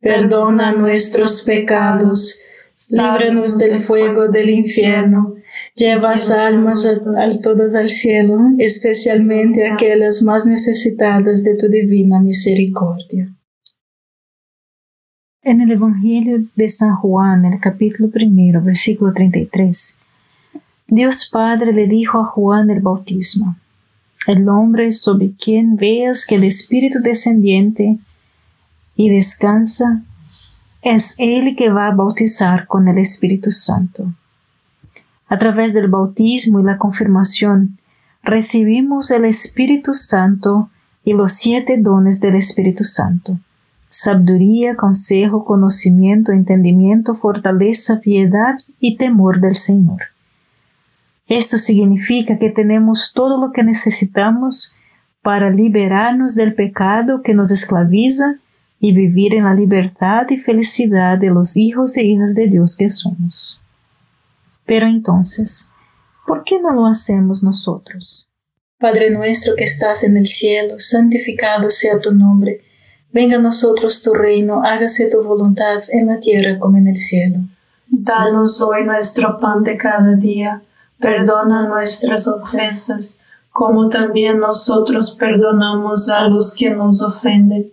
perdona nuestros pecados, líbranos del fuego del infierno, lleva almas a, todas al cielo, especialmente aquellas más necesitadas de tu divina misericordia. En el Evangelio de San Juan, el capítulo primero, versículo 33, Dios Padre le dijo a Juan el bautismo, el hombre sobre quien veas que el Espíritu descendiente y descansa, es Él que va a bautizar con el Espíritu Santo. A través del bautismo y la confirmación, recibimos el Espíritu Santo y los siete dones del Espíritu Santo. Sabiduría, consejo, conocimiento, entendimiento, fortaleza, piedad y temor del Señor. Esto significa que tenemos todo lo que necesitamos para liberarnos del pecado que nos esclaviza y vivir en la libertad y felicidad de los hijos e hijas de Dios que somos. Pero entonces, ¿por qué no lo hacemos nosotros? Padre nuestro que estás en el cielo, santificado sea tu nombre. Venga a nosotros tu reino, hágase tu voluntad en la tierra como en el cielo. Danos hoy nuestro pan de cada día. Perdona nuestras ofensas, como también nosotros perdonamos a los que nos ofenden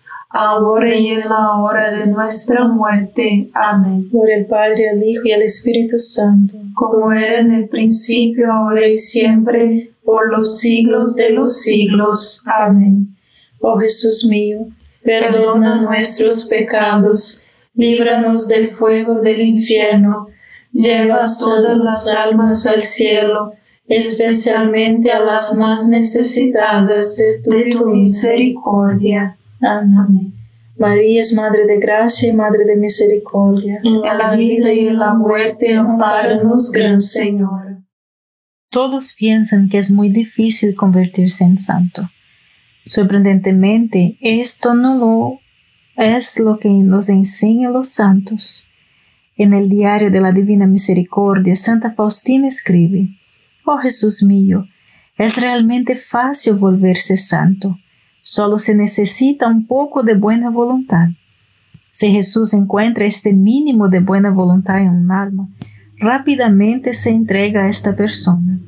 ahora y en la hora de nuestra muerte. Amén. Gloria al Padre, al Hijo y al Espíritu Santo, como era en el principio, ahora y siempre, por los siglos de los siglos. Amén. Oh Jesús mío, perdona nuestros pecados, líbranos del fuego del infierno, lleva todas las almas al cielo especialmente a las más necesitadas de tu, misericordia. Amén. María es Madre de Gracia y Madre de Misericordia. En la vida y en la muerte, amparanos, Gran Señor. Todos piensan que es muy difícil convertirse en santo. Sorprendentemente, esto no lo es lo que nos enseñan los santos. En el diario de la Divina Misericordia, Santa Faustina escribe, Oh Jesús mío, es realmente fácil volverse santo. Solo se necesita un poco de buena voluntad. Si Jesús encuentra este mínimo de buena voluntad en un alma, rápidamente se entrega a esta persona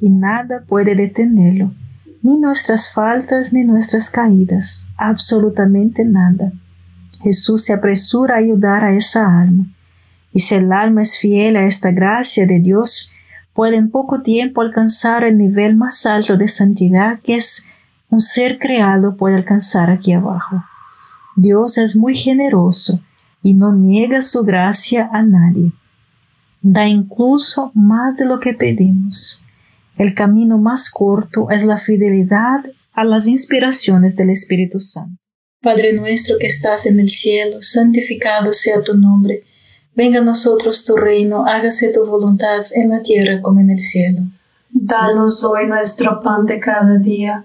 y nada puede detenerlo, ni nuestras faltas ni nuestras caídas, absolutamente nada. Jesús se apresura a ayudar a esa alma, y si el alma es fiel a esta gracia de Dios, puede en poco tiempo alcanzar el nivel más alto de santidad que es un ser creado puede alcanzar aquí abajo. Dios es muy generoso y no niega su gracia a nadie. Da incluso más de lo que pedimos. El camino más corto es la fidelidad a las inspiraciones del Espíritu Santo. Padre nuestro que estás en el cielo, santificado sea tu nombre Venga a nosotros tu reino, hágase tu voluntad en la tierra como en el cielo. Danos hoy nuestro pan de cada día,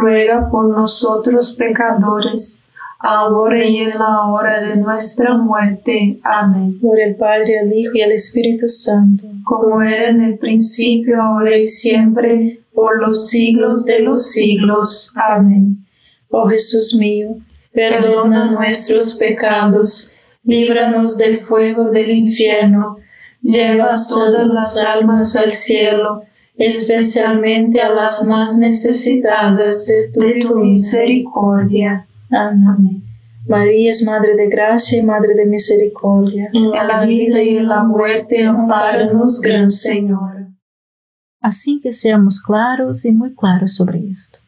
ruega por nosotros pecadores, ahora y en la hora de nuestra muerte. Amén. Gloria al Padre, al Hijo y al Espíritu Santo como era en el principio, ahora y siempre, por los siglos de los siglos. Amén. Oh Jesús mío, perdona nuestros pecados, líbranos del fuego del infierno, lleva todas las almas al cielo, especialmente a las más necesitadas de tu, misericordia. Amén. María es Madre de Gracia y Madre de Misericordia. En la vida y en la muerte, amparanos, Gran Señor. Así que seamos claros y muy claros sobre esto.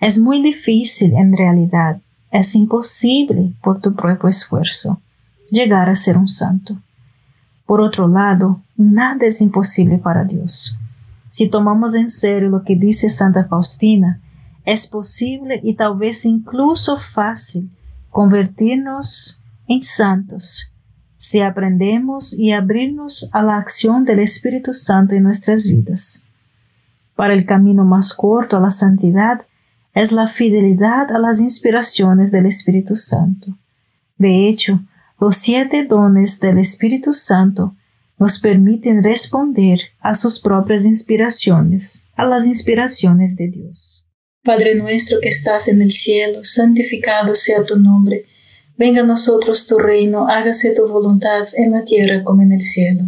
Es muy difícil en realidad, es imposible por tu propio esfuerzo llegar a ser un santo. Por otro lado, nada es imposible para Dios. Si tomamos en serio lo que dice Santa Faustina, es posible y tal vez incluso fácil convertirnos en santos si aprendemos y abrirnos a la acción del Espíritu Santo en nuestras vidas. Para el camino más corto a la santidad es la fidelidad a las inspiraciones del Espíritu Santo. De hecho, los siete dones del Espíritu Santo nos permiten responder a sus propias inspiraciones, a las inspiraciones de Dios. Padre nuestro que estás en el cielo, santificado sea tu nombre. Venga a nosotros tu reino, hágase tu voluntad en la tierra como en el cielo.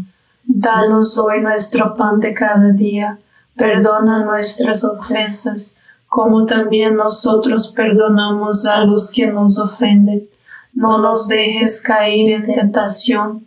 Danos hoy nuestro pan de cada día. Perdona nuestras ofensas, como también nosotros perdonamos a los que nos ofenden. No nos dejes caer en tentación,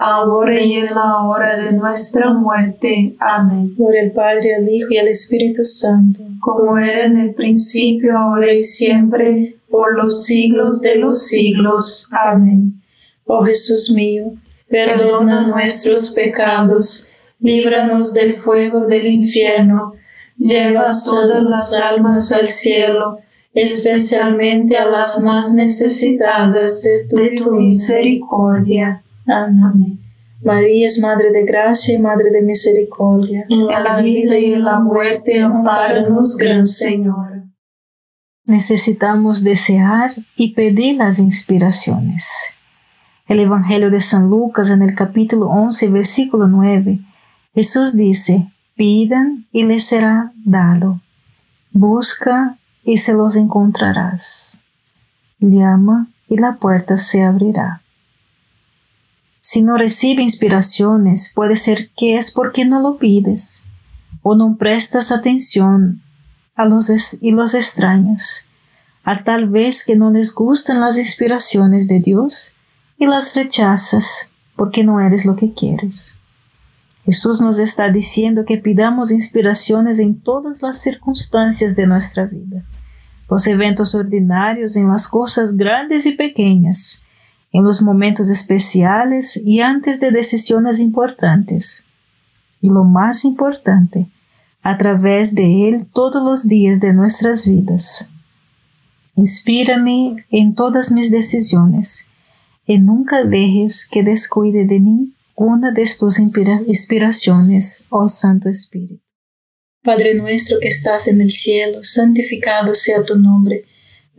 ahora y en la hora de nuestra muerte. Amén. Por el Padre, al Hijo y al Espíritu Santo, como era en el principio, ahora y siempre, por los siglos de los siglos. Amén. Oh Jesús mío, perdona nuestros pecados líbranos del fuego del infierno, lleva todas las almas al cielo, especialmente a las más necesitadas de tu, misericordia. Amén. María es Madre de Gracia y Madre de Misericordia. En la vida y en la muerte, amparanos, Gran Señor. Necesitamos desear y pedir las inspiraciones. El Evangelio de San Lucas en el capítulo 11, versículo 9 Jesús dice, pidan y les será dado, busca y se los encontrarás, llama y la puerta se abrirá. Si no recibe inspiraciones, puede ser que es porque no lo pides o no prestas atención a los y los extrañas, a tal vez que no les gustan las inspiraciones de Dios y las rechazas porque no eres lo que quieres. Jesús nos está diciendo que pidamos inspiraciones en todas las circunstancias de nuestra vida, los eventos ordinarios, en las cosas grandes y pequeñas, en los momentos especiales y antes de decisiones importantes. Y lo más importante, a través de Él todos los días de nuestras vidas. Inspírame en todas mis decisiones y nunca dejes que descuide de mí una de tus inspiraciones, oh Santo Espíritu. Padre nuestro que estás en el cielo, santificado sea tu nombre.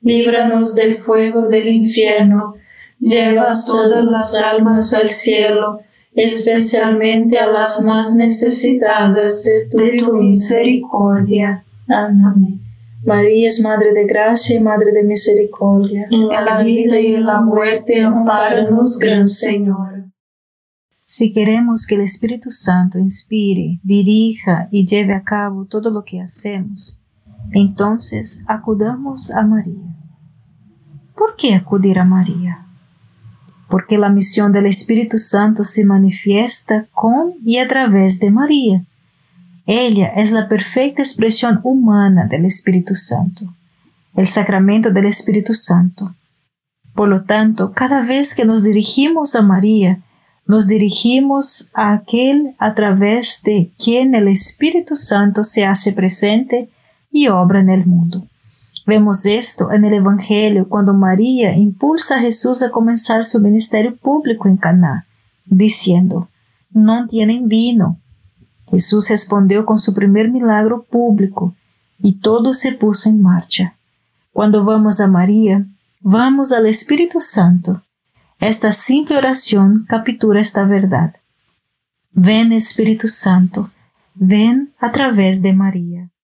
líbranos del fuego del infierno, lleva todas las almas al cielo, especialmente a las más necesitadas de tu, misericordia. Amén. María es Madre de Gracia y Madre de Misericordia. En la vida y en la muerte, amparanos, Gran Señor. Si queremos que el Espíritu Santo inspire, dirija y lleve a cabo todo lo que hacemos, entonces acudamos a María. ¿Por qué acudir a María? Porque la misión del Espíritu Santo se manifiesta con y a través de María. Ella es la perfecta expresión humana del Espíritu Santo, el sacramento del Espíritu Santo. Por lo tanto, cada vez que nos dirigimos a María, nos dirigimos a aquel a través de quien el Espíritu Santo se hace presente y obra en el mundo. Vemos esto en el Evangelio cuando María impulsa a Jesús a comenzar su ministerio público en Caná, diciendo: No tienen vino. Jesús respondió con su primer milagro público y todo se puso en marcha. Cuando vamos a María, vamos al Espíritu Santo. Esta simple oración captura esta verdad. Ven Espíritu Santo, ven a través de María.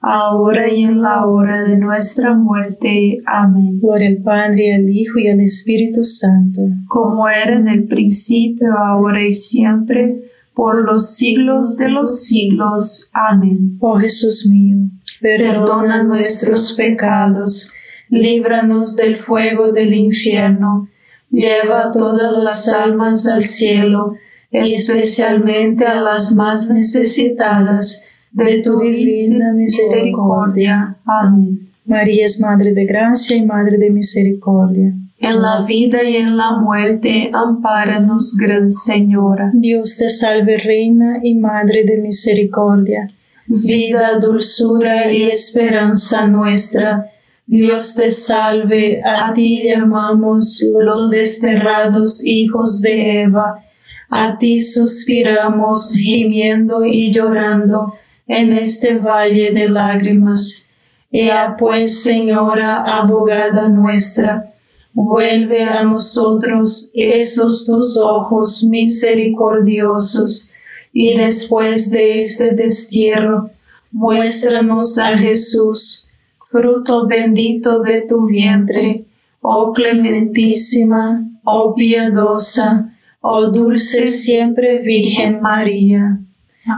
ahora y en la hora de nuestra muerte. Amén. Gloria al Padre, al Hijo y al Espíritu Santo, como era en el principio, ahora y siempre, por los siglos de los siglos. Amén. Oh Jesús mío, perdona nuestros pecados, líbranos del fuego del infierno, lleva todas las almas al cielo, especialmente a las más necesitadas de tu divina misericordia. Amén. María es Madre de Gracia y Madre de Misericordia. En la vida y en la muerte, ampáranos, Gran Señora. Dios te salve, Reina y Madre de Misericordia. Vida, dulzura y esperanza nuestra. Dios te salve, a ti llamamos los desterrados hijos de Eva. A ti suspiramos, gimiendo y llorando en este valle de lágrimas. Ea pues, Señora, abogada nuestra, vuelve a nosotros esos tus ojos misericordiosos, y después de este destierro, muéstranos a Jesús, fruto bendito de tu vientre, oh clementísima, oh piadosa, oh dulce siempre Virgen María.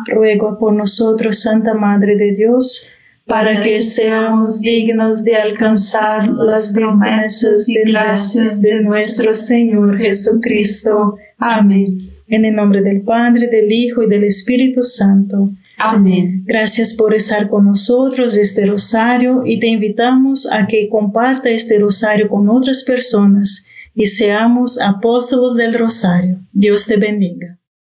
Ruego por nosotros, Santa Madre de Dios, para que seamos dignos de alcanzar las promesas y gracias de nuestro Señor Jesucristo. Amén. En el nombre del Padre, del Hijo y del Espíritu Santo. Amén. Gracias por estar con nosotros este rosario y te invitamos a que comparta este rosario con otras personas y seamos apóstolos del rosario. Dios te bendiga.